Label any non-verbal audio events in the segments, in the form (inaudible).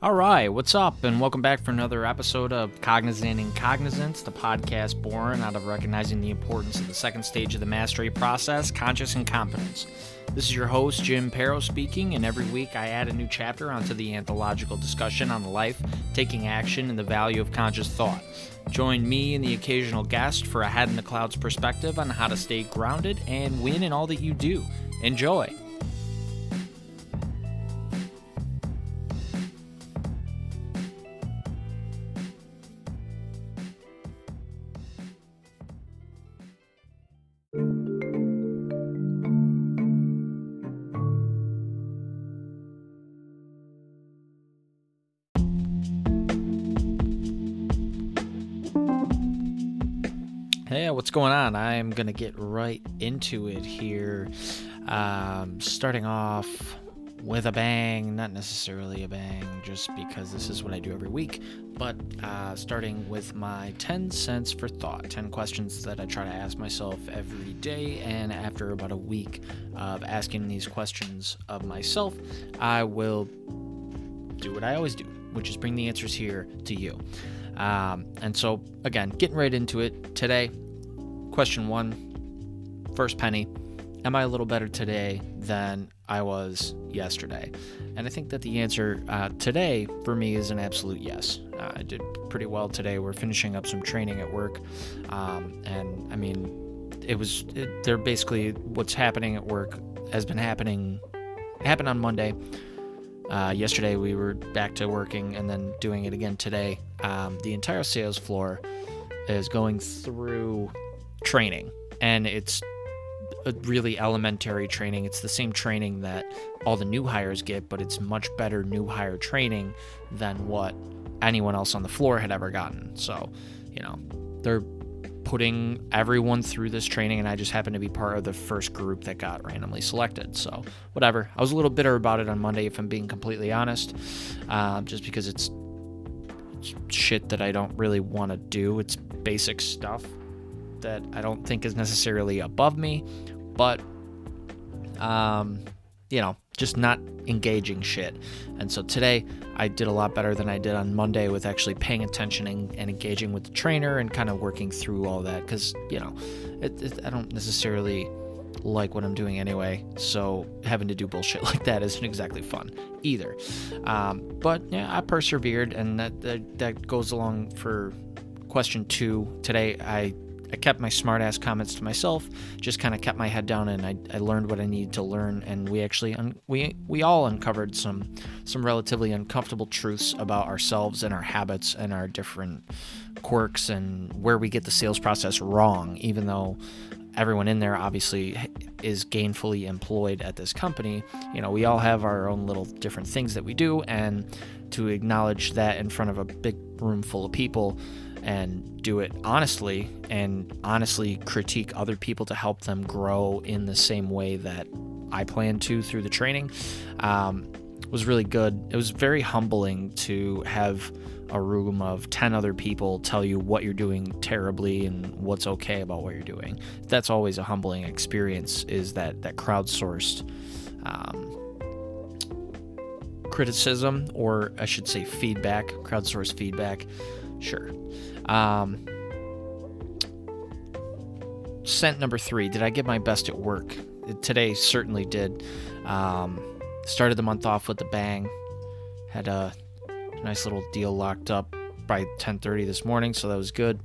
All right, what's up? And welcome back for another episode of Cognizant and Cognizance, the podcast born out of recognizing the importance of the second stage of the mastery process, conscious incompetence. This is your host, Jim Perro, speaking, and every week I add a new chapter onto the anthological discussion on life, taking action, and the value of conscious thought. Join me and the occasional guest for a head in the clouds perspective on how to stay grounded and win in all that you do. Enjoy! Hey, what's going on? I am going to get right into it here. Um, starting off with a bang, not necessarily a bang, just because this is what I do every week, but uh, starting with my 10 cents for thought 10 questions that I try to ask myself every day. And after about a week of asking these questions of myself, I will do what I always do, which is bring the answers here to you. Um, and so, again, getting right into it today. Question one, first penny. Am I a little better today than I was yesterday? And I think that the answer uh, today for me is an absolute yes. Uh, I did pretty well today. We're finishing up some training at work. Um, and I mean, it was, it, they're basically what's happening at work has been happening, happened on Monday. Uh, yesterday we were back to working and then doing it again today. Um, the entire sales floor is going through training, and it's a really elementary training. It's the same training that all the new hires get, but it's much better new hire training than what anyone else on the floor had ever gotten. So, you know, they're putting everyone through this training, and I just happened to be part of the first group that got randomly selected. So, whatever. I was a little bitter about it on Monday, if I'm being completely honest, um, just because it's shit that I don't really want to do. It's basic stuff that I don't think is necessarily above me, but, um, you know, just not engaging shit. And so today I did a lot better than I did on Monday with actually paying attention and, and engaging with the trainer and kind of working through all that because, you know, it, it, I don't necessarily like what I'm doing anyway. So having to do bullshit (laughs) like that isn't exactly fun either. Um, but yeah, I persevered, and that, that that goes along for question two. Today I I kept my smartass comments to myself, just kind of kept my head down, and I, I learned what I needed to learn. And we actually un- we we all uncovered some some relatively uncomfortable truths about ourselves and our habits and our different quirks and where we get the sales process wrong, even though everyone in there obviously is gainfully employed at this company. You know, we all have our own little different things that we do, and to acknowledge that in front of a big room full of people and do it honestly and honestly critique other people to help them grow in the same way that I plan to through the training um, was really good. It was very humbling to have a room of 10 other people tell you what you're doing terribly and what's okay about what you're doing. That's always a humbling experience is that that crowdsourced um, criticism or I should say feedback, crowdsourced feedback. Sure. Um, cent number three. Did I give my best at work? Today certainly did. Um, started the month off with a bang. Had a nice little deal locked up by 10:30 this morning, so that was good.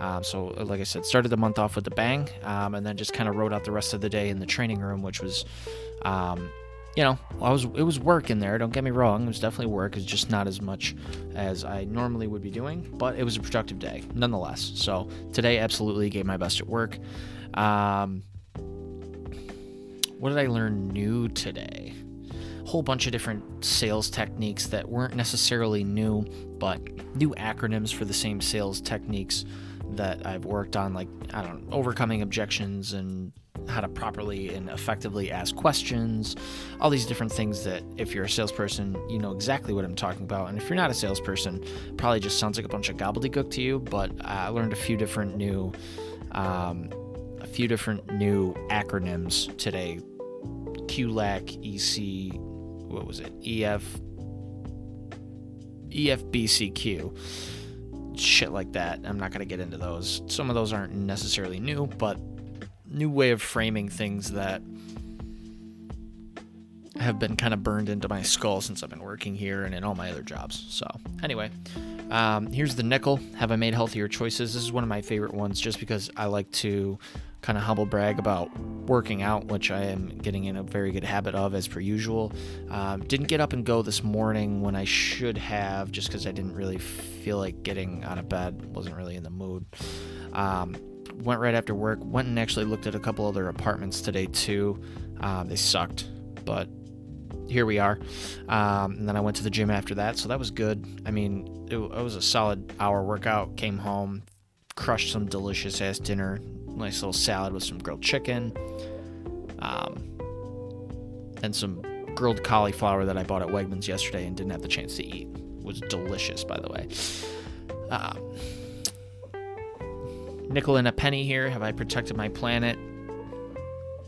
Um, so, like I said, started the month off with a bang, um, and then just kind of rode out the rest of the day in the training room, which was, um, you know, I was it was work in there. Don't get me wrong, it was definitely work. It's just not as much as I normally would be doing, but it was a productive day nonetheless. So today, absolutely gave my best at work. Um, what did I learn new today? Whole bunch of different sales techniques that weren't necessarily new, but new acronyms for the same sales techniques that I've worked on, like I don't know, overcoming objections and how to properly and effectively ask questions, all these different things that if you're a salesperson, you know exactly what I'm talking about. And if you're not a salesperson, probably just sounds like a bunch of gobbledygook to you. But I learned a few different new, um, a few different new acronyms today. QLAC, EC, what was it? EF, EFBCQ, shit like that. I'm not going to get into those. Some of those aren't necessarily new, but new way of framing things that have been kind of burned into my skull since I've been working here and in all my other jobs. So, anyway, um, here's the nickel. Have I made healthier choices? This is one of my favorite ones just because I like to kind of humble brag about working out, which I am getting in a very good habit of as per usual. Um, didn't get up and go this morning when I should have, just because I didn't really feel like getting out of bed, wasn't really in the mood. Um, went right after work, went and actually looked at a couple other apartments today too. Um, they sucked, but here we are. Um, and then I went to the gym after that, so that was good. I mean, it, it was a solid hour workout. Came home, crushed some delicious ass dinner, nice little salad with some grilled chicken, um, and some grilled cauliflower that I bought at Wegmans yesterday and didn't have the chance to eat. It was delicious, by the way. Um, nickel and a penny here. Have I protected my planet?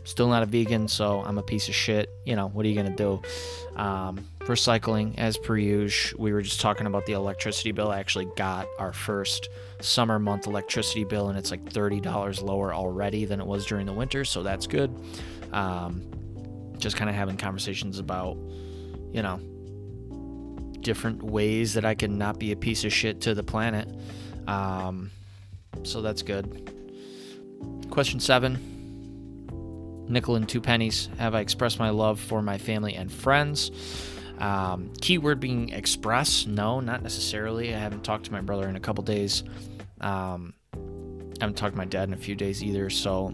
Still not a vegan, so I'm a piece of shit. You know, what are you going to do? Um, recycling, as per usual. We were just talking about the electricity bill. I actually got our first summer month electricity bill, and it's like $30 lower already than it was during the winter, so that's good. Um, just kind of having conversations about, you know, different ways that I can not be a piece of shit to the planet. Um, so that's good. Question seven nickel and two pennies. Have I expressed my love for my family and friends? Um, keyword being express? No, not necessarily. I haven't talked to my brother in a couple days. Um, I haven't talked to my dad in a few days either. So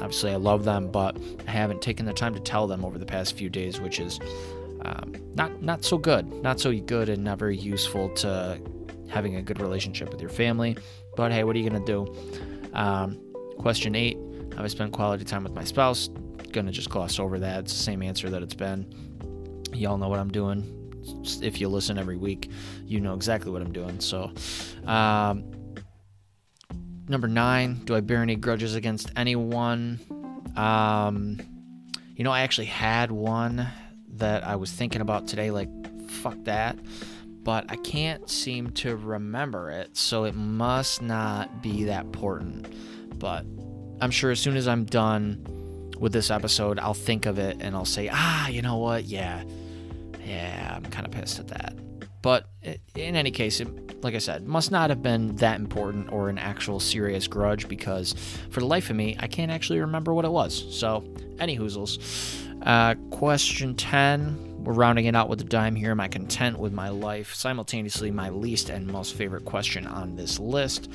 obviously, I love them, but I haven't taken the time to tell them over the past few days, which is um, not not so good, not so good, and not very useful to having a good relationship with your family. But hey, what are you gonna do? Um, question eight have I spent quality time with my spouse? Gonna just gloss over that. It's the same answer that it's been. Y'all know what I'm doing. If you listen every week, you know exactly what I'm doing. So, um, number nine, do I bear any grudges against anyone? Um, you know, I actually had one that I was thinking about today, like, fuck that. But I can't seem to remember it, so it must not be that important. But I'm sure as soon as I'm done with this episode, I'll think of it and I'll say, ah, you know what? Yeah, yeah, I'm kind of pissed at that. But in any case, it, like I said, must not have been that important or an actual serious grudge because for the life of me, I can't actually remember what it was. So, any hoozles. Uh, question 10. We're rounding it out with a dime here. Am I content with my life? Simultaneously, my least and most favorite question on this list.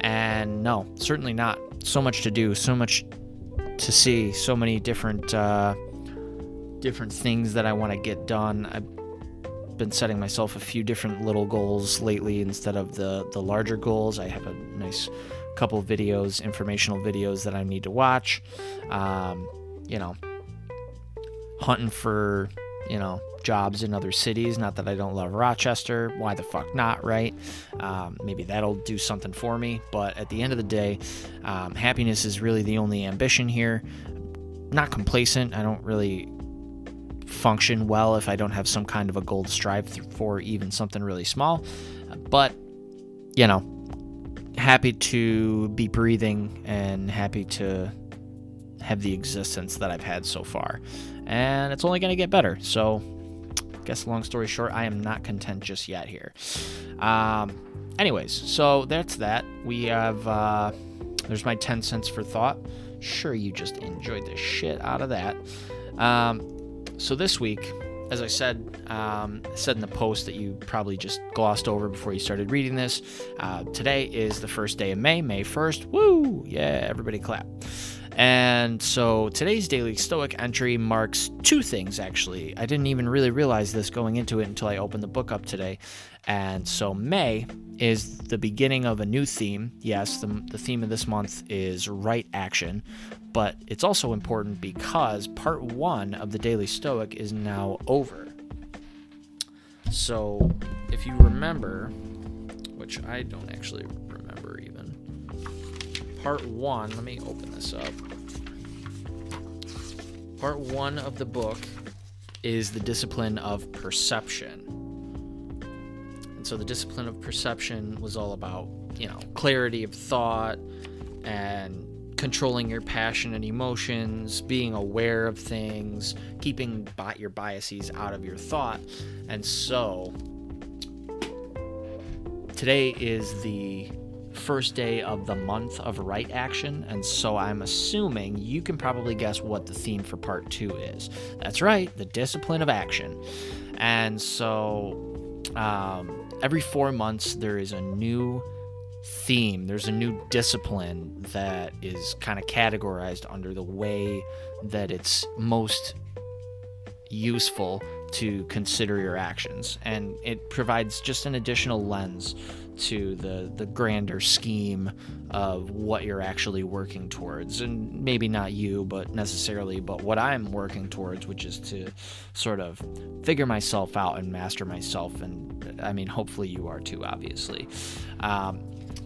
And no, certainly not so much to do, so much to see, so many different uh, different things that I want to get done. I've been setting myself a few different little goals lately instead of the the larger goals. I have a nice couple videos, informational videos that I need to watch. Um, you know, hunting for you know jobs in other cities. Not that I don't love Rochester. Why the fuck not, right? Um, maybe that'll do something for me. But at the end of the day, um, happiness is really the only ambition here. Not complacent. I don't really function well if I don't have some kind of a goal to strive for, even something really small. But, you know, happy to be breathing and happy to have the existence that I've had so far. And it's only going to get better. So, guess long story short, I am not content just yet here. Um, anyways, so that's that. We have, uh, there's my 10 cents for thought. Sure, you just enjoyed the shit out of that. Um, so this week, as I said, um, said in the post that you probably just glossed over before you started reading this. Uh, today is the first day of May, May 1st. Woo! Yeah, everybody clap. And so today's Daily Stoic entry marks two things, actually. I didn't even really realize this going into it until I opened the book up today. And so May is the beginning of a new theme. Yes, the, the theme of this month is right action, but it's also important because part one of the Daily Stoic is now over. So if you remember, which I don't actually part one, let me open this up. Part one of the book is the discipline of perception. And so the discipline of perception was all about, you know, clarity of thought and controlling your passion and emotions, being aware of things, keeping your biases out of your thought. And so today is the first day of the month of right action, and so I'm assuming you can probably guess what the theme for part two is. That's right, the discipline of action. And so um, every four months, there is a new theme, there's a new discipline that is kind of categorized under the way that it's most useful to consider your actions and it provides just an additional lens to the the grander scheme of what you're actually working towards. And maybe not you but necessarily but what I'm working towards which is to sort of figure myself out and master myself. And I mean hopefully you are too obviously. Um,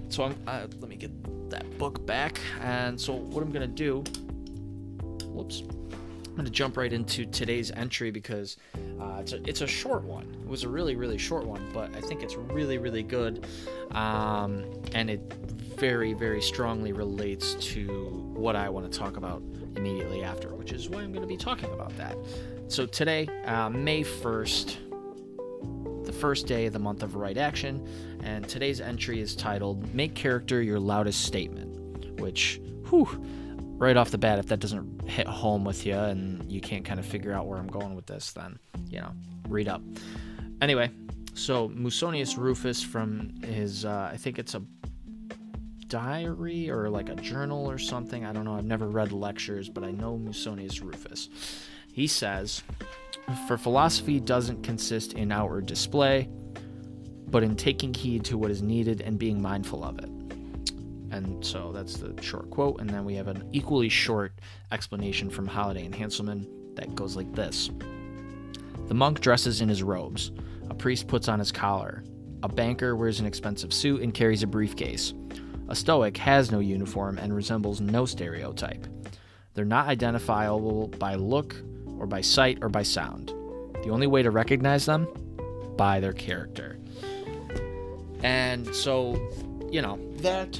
so I'm, uh, let me get that book back. And so what I'm gonna do whoops I'm going to jump right into today's entry because uh, it's, a, it's a short one. It was a really, really short one, but I think it's really, really good. Um, and it very, very strongly relates to what I want to talk about immediately after, which is why I'm going to be talking about that. So today, uh, May 1st, the first day of the month of right action, and today's entry is titled Make Character Your Loudest Statement, which, whew, right off the bat, if that doesn't hit home with you and you can't kind of figure out where I'm going with this, then, you know, read up. Anyway, so Musonius Rufus from his, uh, I think it's a diary or like a journal or something. I don't know. I've never read lectures, but I know Musonius Rufus. He says, For philosophy doesn't consist in outward display, but in taking heed to what is needed and being mindful of it. And so that's the short quote. And then we have an equally short explanation from Holiday and Hanselman that goes like this The monk dresses in his robes, a priest puts on his collar, a banker wears an expensive suit and carries a briefcase. A Stoic has no uniform and resembles no stereotype. They're not identifiable by look or by sight or by sound. The only way to recognize them? By their character. And so, you know, that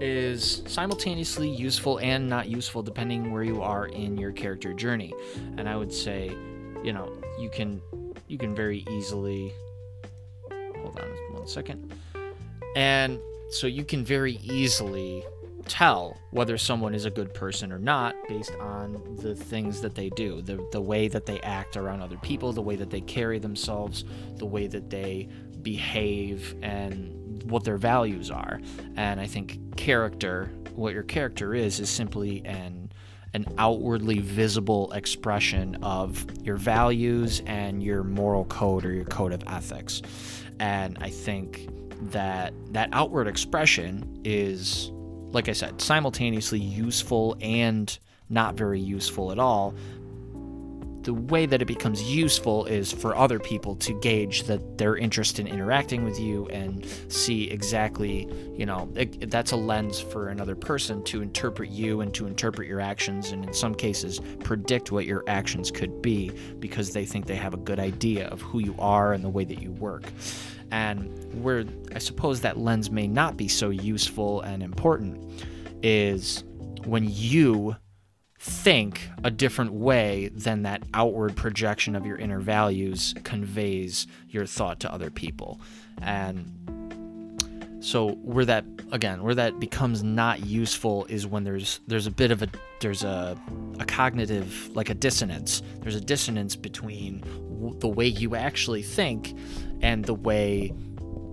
is simultaneously useful and not useful depending where you are in your character journey. And I would say, you know, you can you can very easily hold on one second. And so you can very easily tell whether someone is a good person or not based on the things that they do, the the way that they act around other people, the way that they carry themselves, the way that they behave and what their values are. And I think character, what your character is, is simply an an outwardly visible expression of your values and your moral code or your code of ethics. And I think that that outward expression is like I said, simultaneously useful and not very useful at all the way that it becomes useful is for other people to gauge that they're interested in interacting with you and see exactly, you know, it, that's a lens for another person to interpret you and to interpret your actions, and in some cases, predict what your actions could be because they think they have a good idea of who you are and the way that you work. And where I suppose that lens may not be so useful and important is when you think a different way than that outward projection of your inner values conveys your thought to other people. And so where that again, where that becomes not useful is when there's there's a bit of a there's a a cognitive like a dissonance. There's a dissonance between w- the way you actually think and the way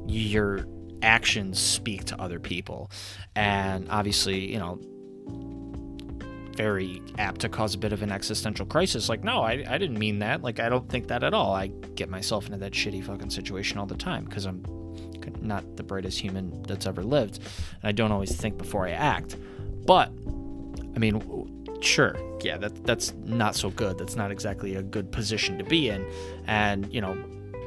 your actions speak to other people. And obviously, you know, very apt to cause a bit of an existential crisis. Like, no, I, I didn't mean that. Like, I don't think that at all. I get myself into that shitty fucking situation all the time because I'm not the brightest human that's ever lived. And I don't always think before I act. But, I mean, sure, yeah, that that's not so good. That's not exactly a good position to be in. And, you know,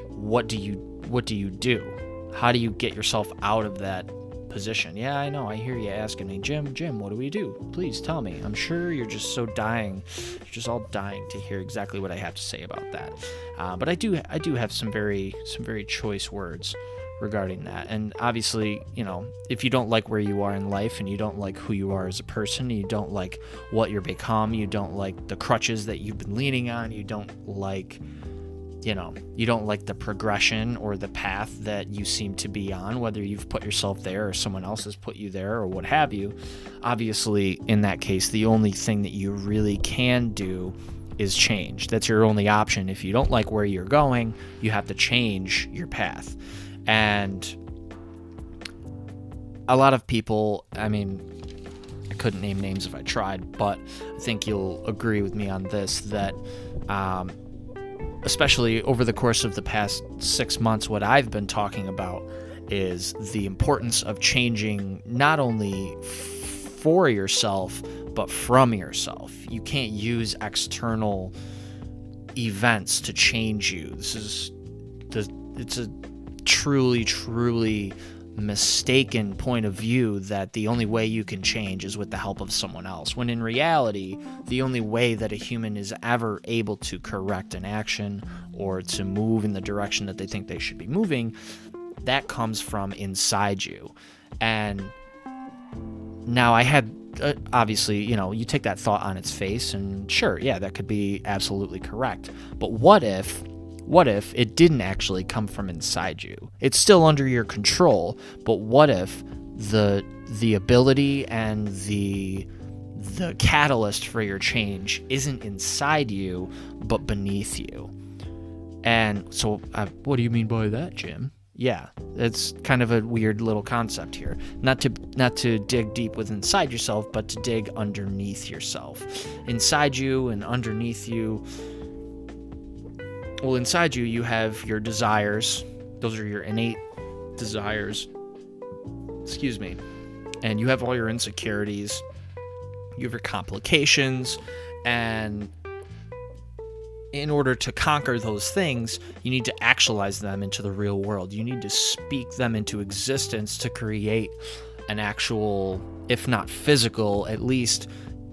what do you what do you do? How do you get yourself out of that position. Yeah, I know. I hear you asking me, Jim, Jim, what do we do? Please tell me. I'm sure you're just so dying. You're just all dying to hear exactly what I have to say about that. Uh, but I do, I do have some very, some very choice words regarding that. And obviously, you know, if you don't like where you are in life and you don't like who you are as a person, you don't like what you're become, you don't like the crutches that you've been leaning on, you don't like you know, you don't like the progression or the path that you seem to be on, whether you've put yourself there or someone else has put you there or what have you. Obviously, in that case, the only thing that you really can do is change. That's your only option. If you don't like where you're going, you have to change your path. And a lot of people, I mean, I couldn't name names if I tried, but I think you'll agree with me on this that, um, especially over the course of the past six months, what I've been talking about is the importance of changing not only for yourself, but from yourself. You can't use external events to change you. This is the it's a truly, truly mistaken point of view that the only way you can change is with the help of someone else. When in reality, the only way that a human is ever able to correct an action or to move in the direction that they think they should be moving, that comes from inside you. And now I had uh, obviously, you know, you take that thought on its face and sure, yeah, that could be absolutely correct. But what if what if it didn't actually come from inside you? It's still under your control, but what if the the ability and the the catalyst for your change isn't inside you but beneath you? And so, uh, what do you mean by that, Jim? Yeah, it's kind of a weird little concept here. Not to not to dig deep within inside yourself, but to dig underneath yourself. Inside you and underneath you well, inside you, you have your desires. Those are your innate desires. Excuse me. And you have all your insecurities. You have your complications. And in order to conquer those things, you need to actualize them into the real world. You need to speak them into existence to create an actual, if not physical, at least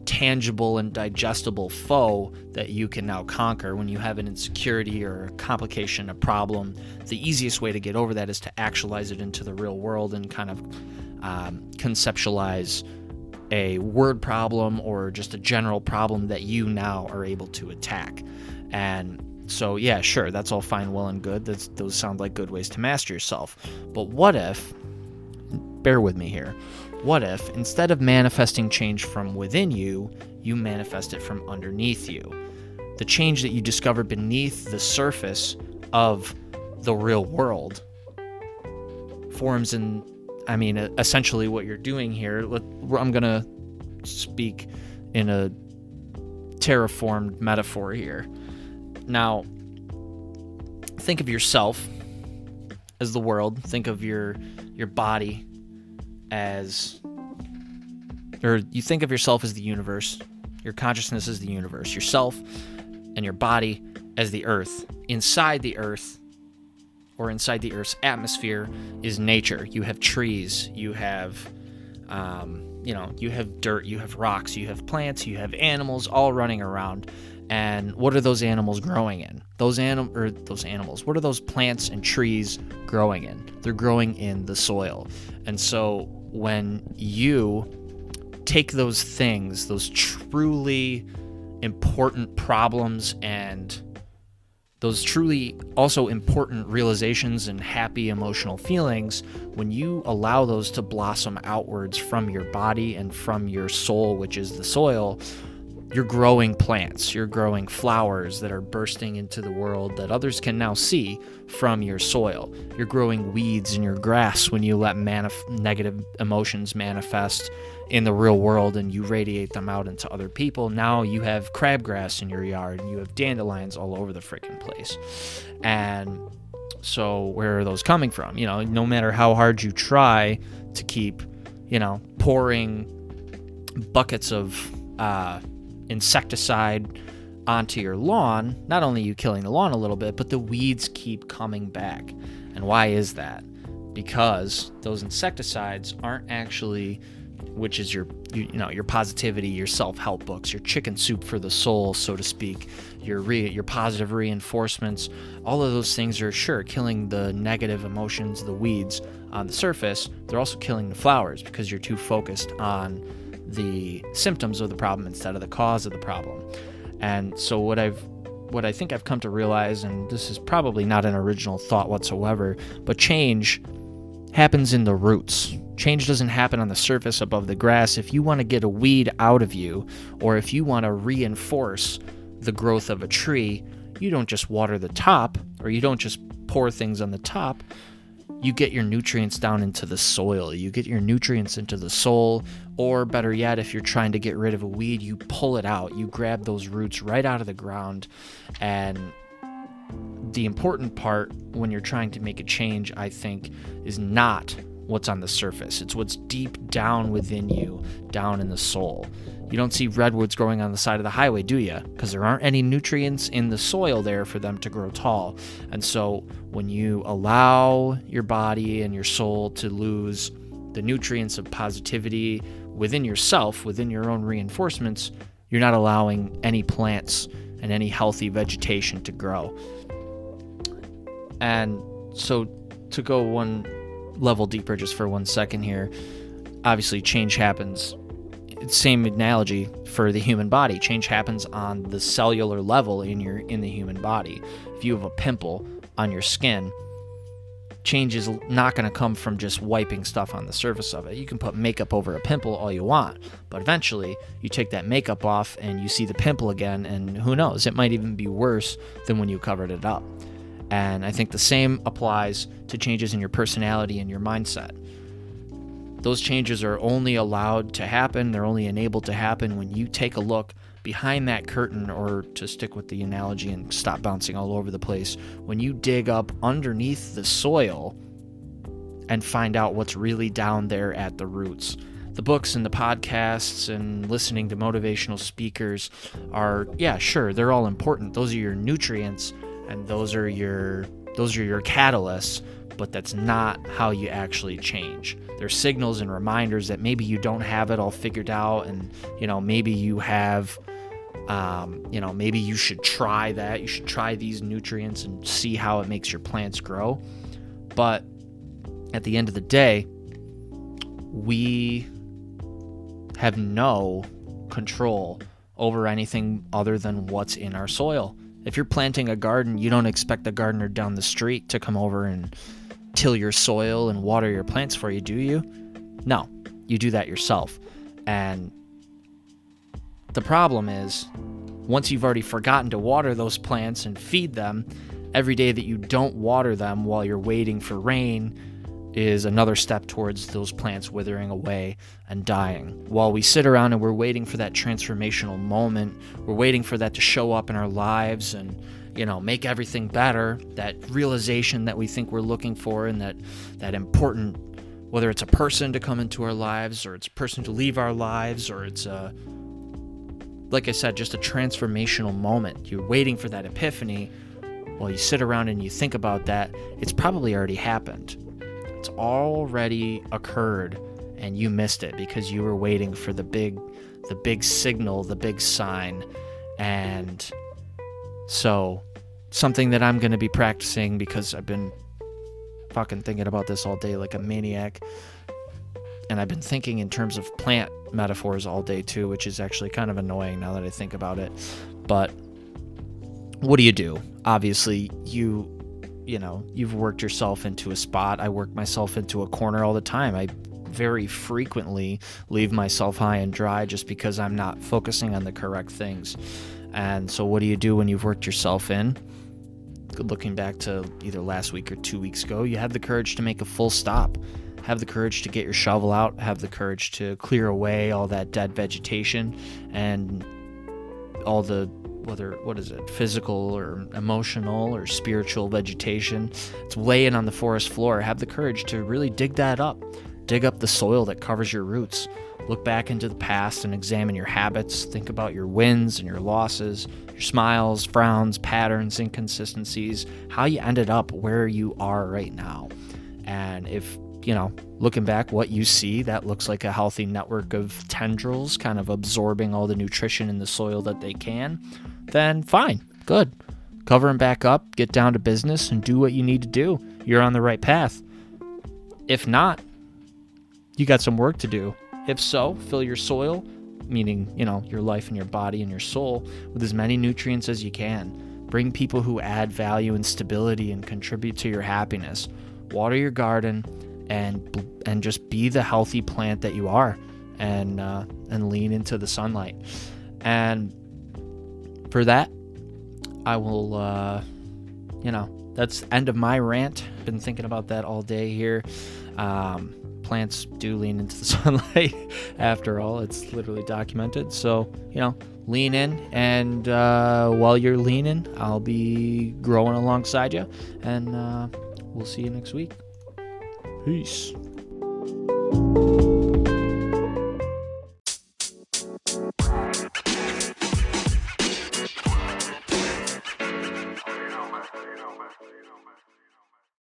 tangible and digestible foe that you can now conquer when you have an insecurity or a complication, a problem. The easiest way to get over that is to actualize it into the real world and kind of um, conceptualize a word problem or just a general problem that you now are able to attack. And so, yeah, sure, that's all fine, well, and good. That's, those sound like good ways to master yourself. But what if, bear with me here, what if, instead of manifesting change from within you, you manifest it from underneath you? The change that you discover beneath the surface of the real world forms in, I mean, essentially what you're doing here. I'm going to speak in a terraformed metaphor here. Now, think of yourself as the world, think of your your body as or you think of yourself as the universe, your consciousness as the universe, yourself and your body as the earth. Inside the earth or inside the earth's atmosphere is nature. You have trees, you have um, you know, you have dirt, you have rocks, you have plants, you have animals all running around. And what are those animals growing in? Those anim or those animals. What are those plants and trees growing in? They're growing in the soil. And so when you take those things, those truly important problems and those truly also important realizations and happy emotional feelings, when you allow those to blossom outwards from your body and from your soul, which is the soil, you're growing plants, you're growing flowers that are bursting into the world that others can now see from your soil. You're growing weeds in your grass when you let manif- negative emotions manifest in the real world and you radiate them out into other people. Now you have crabgrass in your yard and you have dandelions all over the freaking place. And so where are those coming from? You know, no matter how hard you try to keep, you know, pouring buckets of uh, insecticide onto your lawn, not only you killing the lawn a little bit, but the weeds keep coming back. And why is that? because those insecticides aren't actually which is your you, you know your positivity your self-help books your chicken soup for the soul so to speak your re, your positive reinforcements all of those things are sure killing the negative emotions the weeds on the surface they're also killing the flowers because you're too focused on the symptoms of the problem instead of the cause of the problem and so what i've what i think i've come to realize and this is probably not an original thought whatsoever but change happens in the roots. Change doesn't happen on the surface above the grass. If you want to get a weed out of you, or if you want to reinforce the growth of a tree, you don't just water the top, or you don't just pour things on the top. You get your nutrients down into the soil. You get your nutrients into the soil, or better yet, if you're trying to get rid of a weed, you pull it out. You grab those roots right out of the ground and the important part when you're trying to make a change, I think, is not what's on the surface. It's what's deep down within you, down in the soul. You don't see redwoods growing on the side of the highway, do you? Because there aren't any nutrients in the soil there for them to grow tall. And so when you allow your body and your soul to lose the nutrients of positivity within yourself, within your own reinforcements, you're not allowing any plants and any healthy vegetation to grow. And so, to go one level deeper just for one second here, obviously, change happens. Same analogy for the human body. Change happens on the cellular level in your in the human body. If you have a pimple on your skin, change is not going to come from just wiping stuff on the surface of it. You can put makeup over a pimple all you want, but eventually you take that makeup off and you see the pimple again, and who knows, it might even be worse than when you covered it up. And I think the same applies to changes in your personality and your mindset. Those changes are only allowed to happen, they're only enabled to happen when you take a look behind that curtain, or to stick with the analogy and stop bouncing all over the place, when you dig up underneath the soil and find out what's really down there at the roots. The books and the podcasts and listening to motivational speakers are, yeah, sure, they're all important. Those are your nutrients and those are your those are your catalysts but that's not how you actually change there's signals and reminders that maybe you don't have it all figured out and you know maybe you have um, you know maybe you should try that you should try these nutrients and see how it makes your plants grow but at the end of the day we have no control over anything other than what's in our soil if you're planting a garden, you don't expect the gardener down the street to come over and till your soil and water your plants for you, do you? No, you do that yourself. And the problem is, once you've already forgotten to water those plants and feed them, every day that you don't water them while you're waiting for rain is another step towards those plants withering away and dying. While we sit around and we're waiting for that transformational moment, we're waiting for that to show up in our lives and you know make everything better that realization that we think we're looking for and that that important whether it's a person to come into our lives or it's a person to leave our lives or it's a like i said just a transformational moment you're waiting for that epiphany while you sit around and you think about that it's probably already happened it's already occurred and you missed it because you were waiting for the big the big signal, the big sign. And so something that I'm going to be practicing because I've been fucking thinking about this all day like a maniac. And I've been thinking in terms of plant metaphors all day too, which is actually kind of annoying now that I think about it. But what do you do? Obviously, you you know, you've worked yourself into a spot. I work myself into a corner all the time. I very frequently leave myself high and dry just because I'm not focusing on the correct things. And so, what do you do when you've worked yourself in? Looking back to either last week or two weeks ago, you have the courage to make a full stop. Have the courage to get your shovel out, have the courage to clear away all that dead vegetation and all the whether what is it physical or emotional or spiritual vegetation. It's laying on the forest floor. Have the courage to really dig that up. Dig up the soil that covers your roots. Look back into the past and examine your habits. Think about your wins and your losses your smiles frowns patterns inconsistencies how you ended up where you are right now. And if, you know, looking back, what you see, that looks like a healthy network of tendrils kind of absorbing all the nutrition in the soil that they can, then fine, good. Cover them back up, get down to business, and do what you need to do. You're on the right path. If not, you got some work to do. If so, fill your soil, meaning, you know, your life and your body and your soul, with as many nutrients as you can. Bring people who add value and stability and contribute to your happiness. Water your garden and and just be the healthy plant that you are and uh, and lean into the sunlight. And for that, I will uh, you know, that's end of my rant. Been thinking about that all day here. Um, plants do lean into the (laughs) sunlight after all it's literally documented so you know lean in and uh, while you're leaning i'll be growing alongside you and uh, we'll see you next week peace